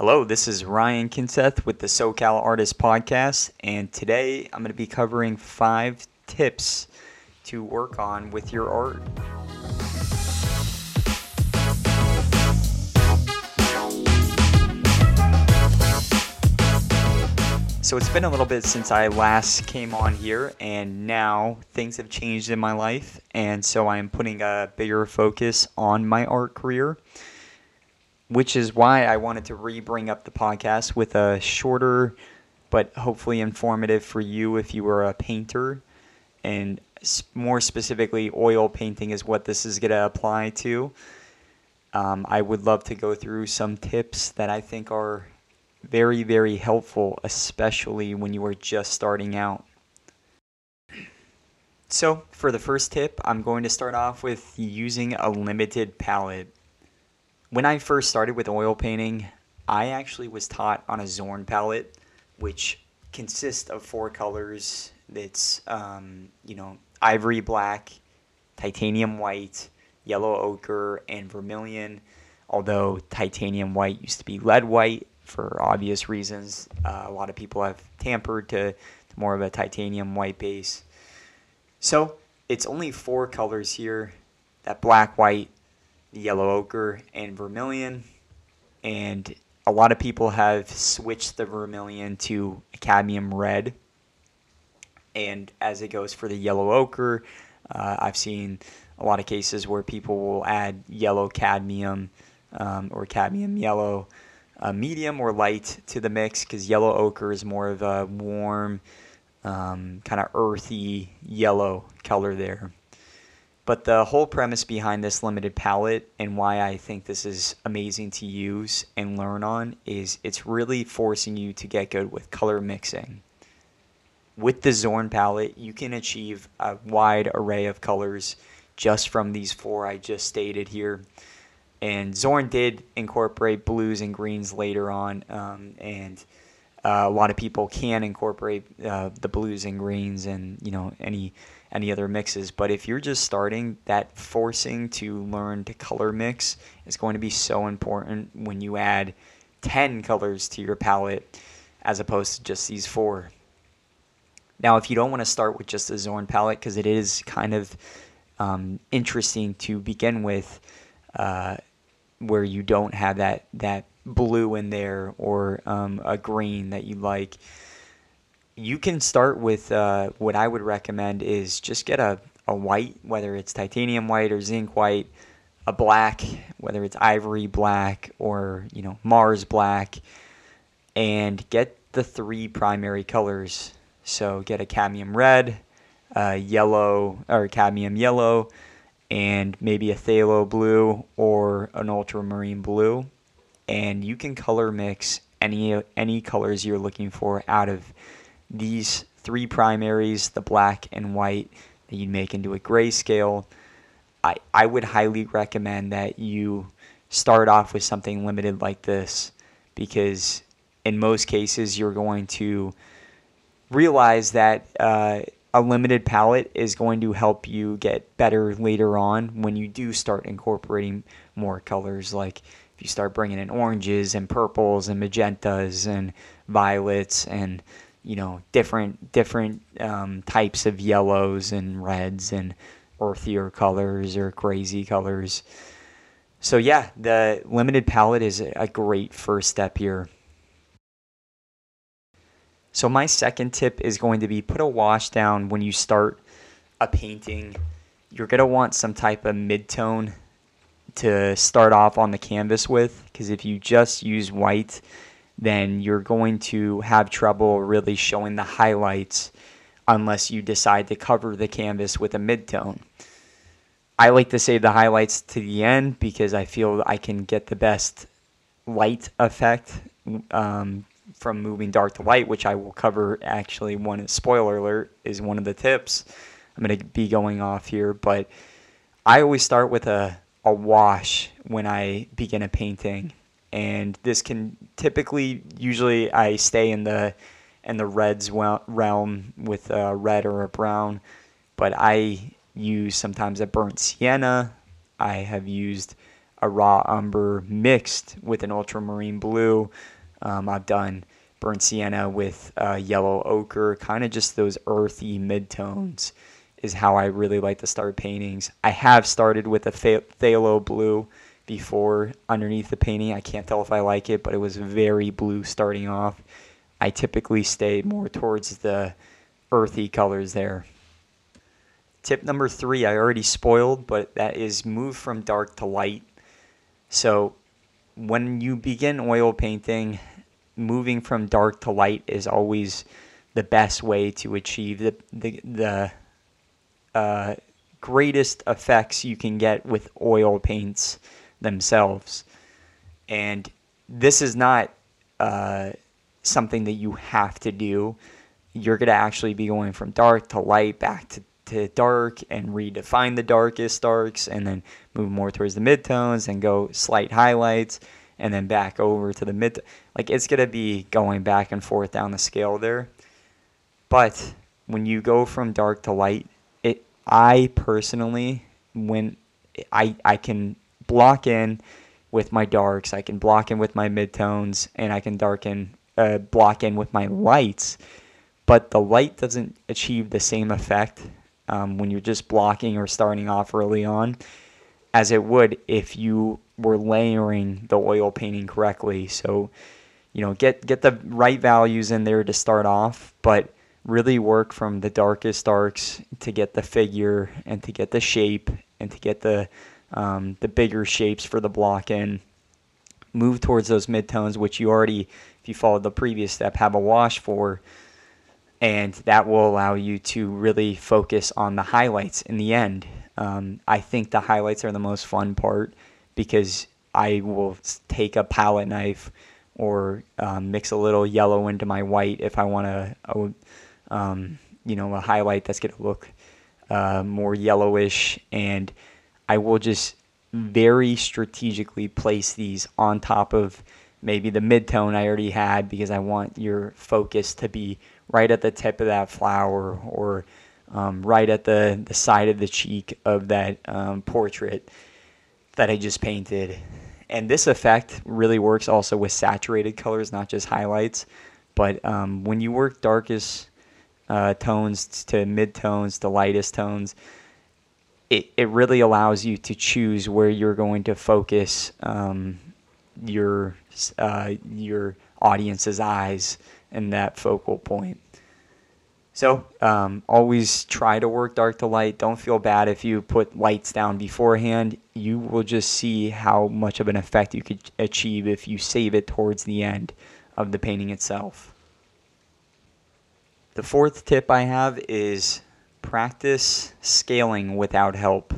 Hello, this is Ryan Kindseth with the SoCal Artist Podcast, and today I'm going to be covering five tips to work on with your art. So it's been a little bit since I last came on here, and now things have changed in my life, and so I am putting a bigger focus on my art career which is why I wanted to re bring up the podcast with a shorter but hopefully informative for you if you were a painter. And more specifically, oil painting is what this is going to apply to. Um, I would love to go through some tips that I think are very, very helpful, especially when you are just starting out. So, for the first tip, I'm going to start off with using a limited palette when I first started with oil painting, I actually was taught on a Zorn palette, which consists of four colors. It's um, you know ivory black, titanium white, yellow ochre, and vermilion. Although titanium white used to be lead white for obvious reasons, uh, a lot of people have tampered to, to more of a titanium white base. So it's only four colors here: that black, white, yellow ochre, and vermilion. And a lot of people have switched the vermilion to cadmium red. And as it goes for the yellow ochre, uh, I've seen a lot of cases where people will add yellow cadmium um, or cadmium yellow, uh, medium or light to the mix because yellow ochre is more of a warm, um, kind of earthy yellow color there. But the whole premise behind this limited palette and why I think this is amazing to use and learn on is it's really forcing you to get good with color mixing. With the Zorn palette, you can achieve a wide array of colors just from these four I just stated here. And Zorn did incorporate blues and greens later on, um, and uh, a lot of people can incorporate uh, the blues and greens and you know any any other mixes. But if you're just starting, that forcing to learn to color mix is going to be so important when you add 10 colors to your palette as opposed to just these four. Now, if you don't want to start with just the Zorn palette, because it is kind of um, interesting to begin with, uh, where you don't have that that blue in there or um, a green that you like you can start with uh, what I would recommend is just get a, a white, whether it's titanium white or zinc white, a black, whether it's ivory black or you know Mars black, and get the three primary colors. So get a cadmium red, a yellow or cadmium yellow, and maybe a phthalo blue or an ultramarine blue, and you can color mix any any colors you're looking for out of these three primaries, the black and white, that you'd make into a grayscale, I, I would highly recommend that you start off with something limited like this because in most cases you're going to realize that uh, a limited palette is going to help you get better later on when you do start incorporating more colors. Like if you start bringing in oranges and purples and magentas and violets and you know different different um, types of yellows and reds and earthier colors or crazy colors. So yeah, the limited palette is a great first step here. So my second tip is going to be put a wash down when you start a painting. You're going to want some type of mid-tone to start off on the canvas with because if you just use white, then you're going to have trouble really showing the highlights unless you decide to cover the canvas with a midtone. I like to save the highlights to the end because I feel I can get the best light effect um, from moving dark to light, which I will cover actually. One spoiler alert is one of the tips I'm going to be going off here, but I always start with a, a wash when I begin a painting and this can typically usually I stay in the in the reds realm with a red or a brown, but I use sometimes a burnt sienna. I have used a raw umber mixed with an ultramarine blue. Um, I've done burnt sienna with uh, yellow ochre, kind of just those earthy midtones is how I really like to start paintings. I have started with a phthalo blue before underneath the painting. I can't tell if I like it, but it was very blue starting off. I typically stay more towards the earthy colors there. Tip number three, I already spoiled, but that is move from dark to light. So when you begin oil painting, moving from dark to light is always the best way to achieve the the, the uh, greatest effects you can get with oil paints themselves. And this is not uh, something that you have to do. You're going to actually be going from dark to light, back to, to dark, and redefine the darkest darks, and then move more towards the midtones and go slight highlights, and then back over to the mid. Like it's going to be going back and forth down the scale there. But when you go from dark to light, it I personally, when I I can block in with my darks, I can block in with my midtones, and I can darken uh, block in with my lights. But the light doesn't achieve the same effect um, when you're just blocking or starting off early on as it would if you were layering the oil painting correctly. So, you know, get get the right values in there to start off, but really work from the darkest darks to get the figure and to get the shape and to get the um, the bigger shapes for the block in. Move towards those midtones, which you already, if you followed the previous step, have a wash for, and that will allow you to really focus on the highlights in the end. Um, I think the highlights are the most fun part because I will take a palette knife or um, mix a little yellow into my white if I want to um, you know, a highlight that's going to look uh, more yellowish. And I will just very strategically place these on top of maybe the midtone I already had because I want your focus to be right at the tip of that flower or um, right at the, the side of the cheek of that um, portrait that I just painted. And this effect really works also with saturated colors, not just highlights. But um, when you work darkest uh, tones to mid tones to lightest tones, it, it really allows you to choose where you're going to focus um, your uh, your audience's eyes and that focal point. So um, always try to work dark to light. Don't feel bad if you put lights down beforehand. You will just see how much of an effect you could achieve if you save it towards the end of the painting itself. The fourth tip I have is practice scaling without help.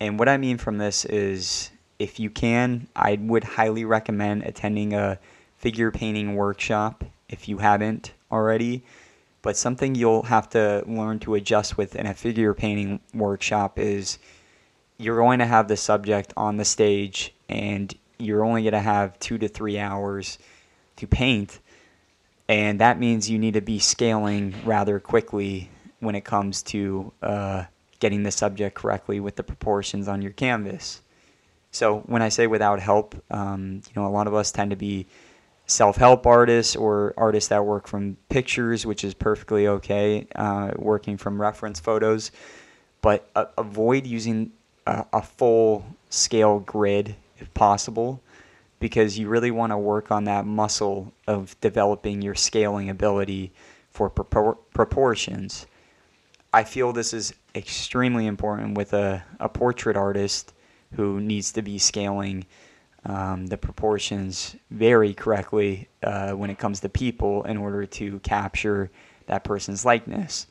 And what I mean from this is if you can, I would highly recommend attending a figure painting workshop if you haven't already. But something you'll have to learn to adjust with in a figure painting workshop is you're going to have the subject on the stage and you're only going to have two to three hours to paint and that means you need to be scaling rather quickly when it comes to uh, getting the subject correctly with the proportions on your canvas. So when I say without help, um, you know, a lot of us tend to be self-help artists or artists that work from pictures, which is perfectly okay, uh, working from reference photos, but uh, avoid using a, a full scale grid if possible because you really want to work on that muscle of developing your scaling ability for propor- proportions. I feel this is extremely important with a, a portrait artist who needs to be scaling um, the proportions very correctly uh, when it comes to people in order to capture that person's likeness.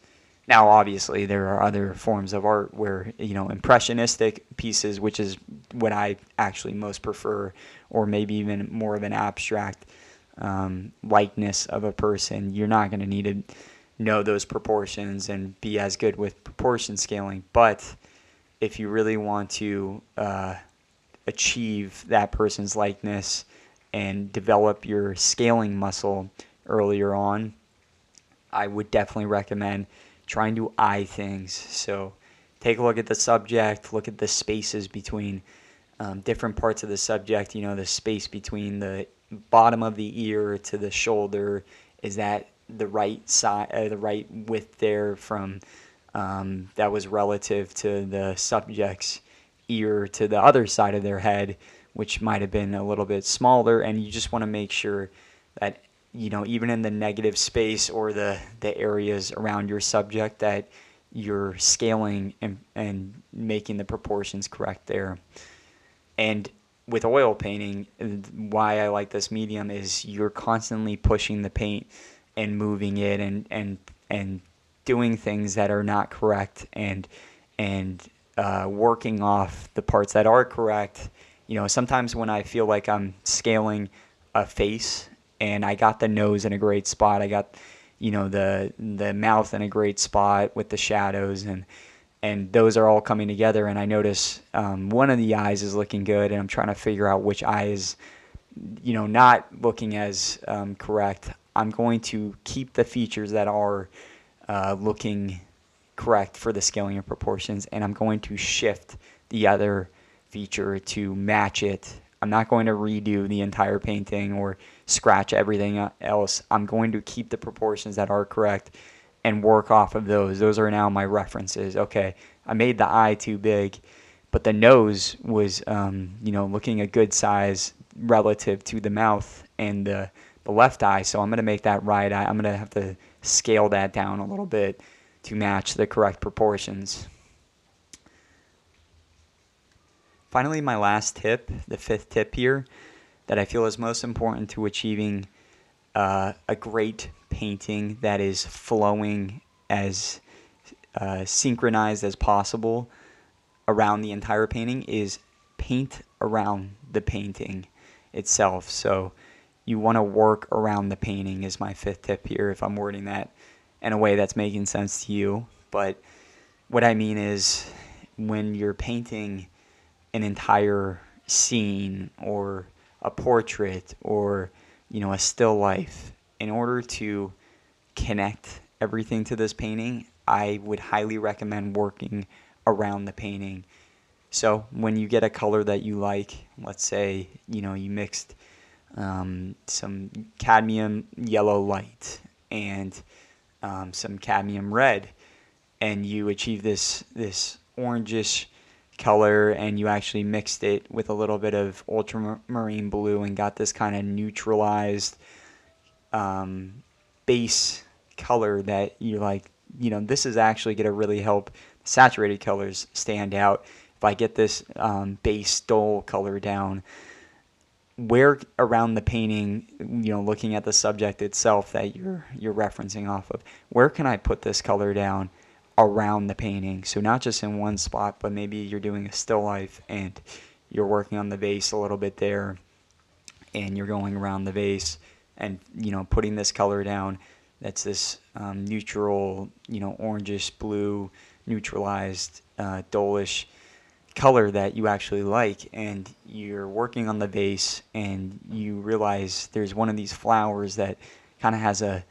Now, obviously, there are other forms of art where, you know, impressionistic pieces, which is what I actually most prefer, or maybe even more of an abstract um, likeness of a person, you're not going to need to know those proportions and be as good with proportion scaling. But if you really want to uh, achieve that person's likeness and develop your scaling muscle earlier on, I would definitely recommend trying to eye things. So take a look at the subject, look at the spaces between um, different parts of the subject. You know, the space between the bottom of the ear to the shoulder is that the right side, uh, the right width there from um, that was relative to the subject's ear to the other side of their head, which might have been a little bit smaller. And you just want to make sure that you know even in the negative space or the the areas around your subject that you're scaling and, and making the proportions correct there. And with oil painting, why I like this medium is you're constantly pushing the paint and moving it and and and doing things that are not correct and and uh, working off the parts that are correct. You know, sometimes when I feel like I'm scaling a face and I got the nose in a great spot, I got you know the the mouth in a great spot with the shadows and and those are all coming together and i notice um, one of the eyes is looking good and i'm trying to figure out which eye is you know not looking as um, correct i'm going to keep the features that are uh, looking correct for the scaling and proportions and i'm going to shift the other feature to match it i'm not going to redo the entire painting or scratch everything else i'm going to keep the proportions that are correct and work off of those. Those are now my references. Okay, I made the eye too big, but the nose was, um, you know, looking a good size relative to the mouth and the, the left eye. So I'm going to make that right eye. I'm going to have to scale that down a little bit to match the correct proportions. Finally, my last tip, the fifth tip here, that I feel is most important to achieving uh, a great painting that is flowing as uh, synchronized as possible around the entire painting is paint around the painting itself. So you want to work around the painting is my fifth tip here if I'm wording that in a way that's making sense to you. But what I mean is when you're painting an entire scene or a portrait or you know a still life in order to connect everything to this painting, I would highly recommend working around the painting. So when you get a color that you like, let's say you know you mixed um, some cadmium yellow light and um, some cadmium red, and you achieve this this orangish color, and you actually mixed it with a little bit of ultramarine blue and got this kind of neutralized um, base color that you're like, you know, this is actually going to really help saturated colors stand out. If I get this um, base dull color down, where around the painting, you know, looking at the subject itself that you're you're referencing off of, where can I put this color down around the painting? So not just in one spot, but maybe you're doing a still life and you're working on the vase a little bit there, and you're going around the vase and you know putting this color down that's this um, neutral you know orangish blue neutralized uh, dullish color that you actually like and you're working on the vase and you realize there's one of these flowers that kind of has a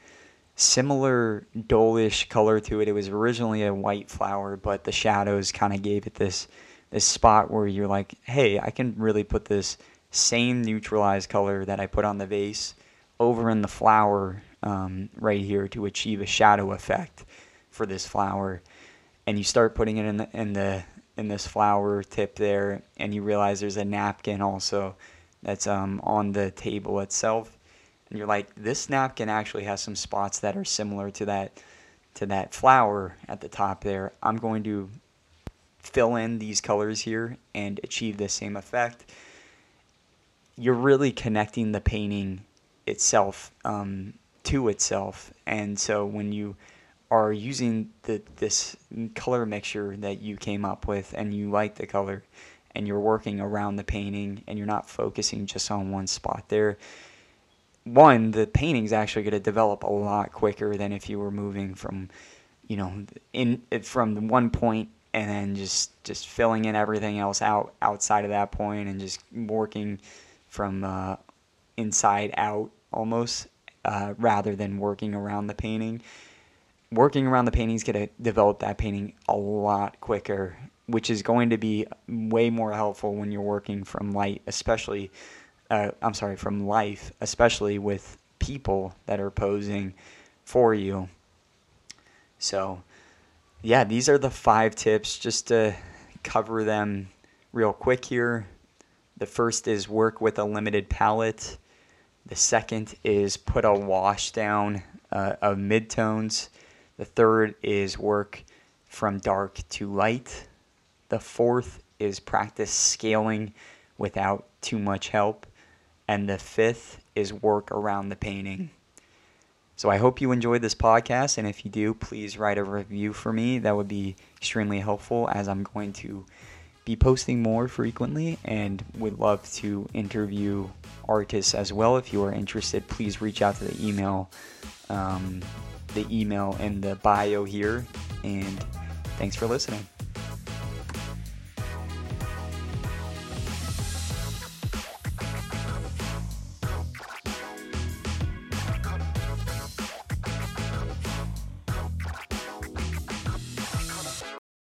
similar dullish color to it it was originally a white flower but the shadows kind of gave it this this spot where you're like hey i can really put this same neutralized color that i put on the vase over in the flower um, right here to achieve a shadow effect for this flower. And you start putting it in the, in the in this flower tip there, and you realize there's a napkin also that's um, on the table itself. And you're like, this napkin actually has some spots that are similar to that to that flower at the top there. I'm going to fill in these colors here and achieve the same effect. You're really connecting the painting itself um, to itself. And so when you are using the this color mixture that you came up with and you like the color and you're working around the painting and you're not focusing just on one spot there one the painting's actually going to develop a lot quicker than if you were moving from you know in from the one point and then just just filling in everything else out outside of that point and just working from uh, inside out almost uh, rather than working around the painting. Working around the painting is going to develop that painting a lot quicker which is going to be way more helpful when you're working from light, especially, uh, I'm sorry, from life, especially with people that are posing for you. So, yeah, these are the five tips just to cover them real quick here. The first is work with a limited palette. The second is put a wash down uh, of midtones. The third is work from dark to light. The fourth is practice scaling without too much help. And the fifth is work around the painting. So I hope you enjoyed this podcast. And if you do, please write a review for me. That would be extremely helpful as I'm going to be posting more frequently and would love to interview artists as well. If you are interested, please reach out to the email, um, the email in the bio here. And thanks for listening.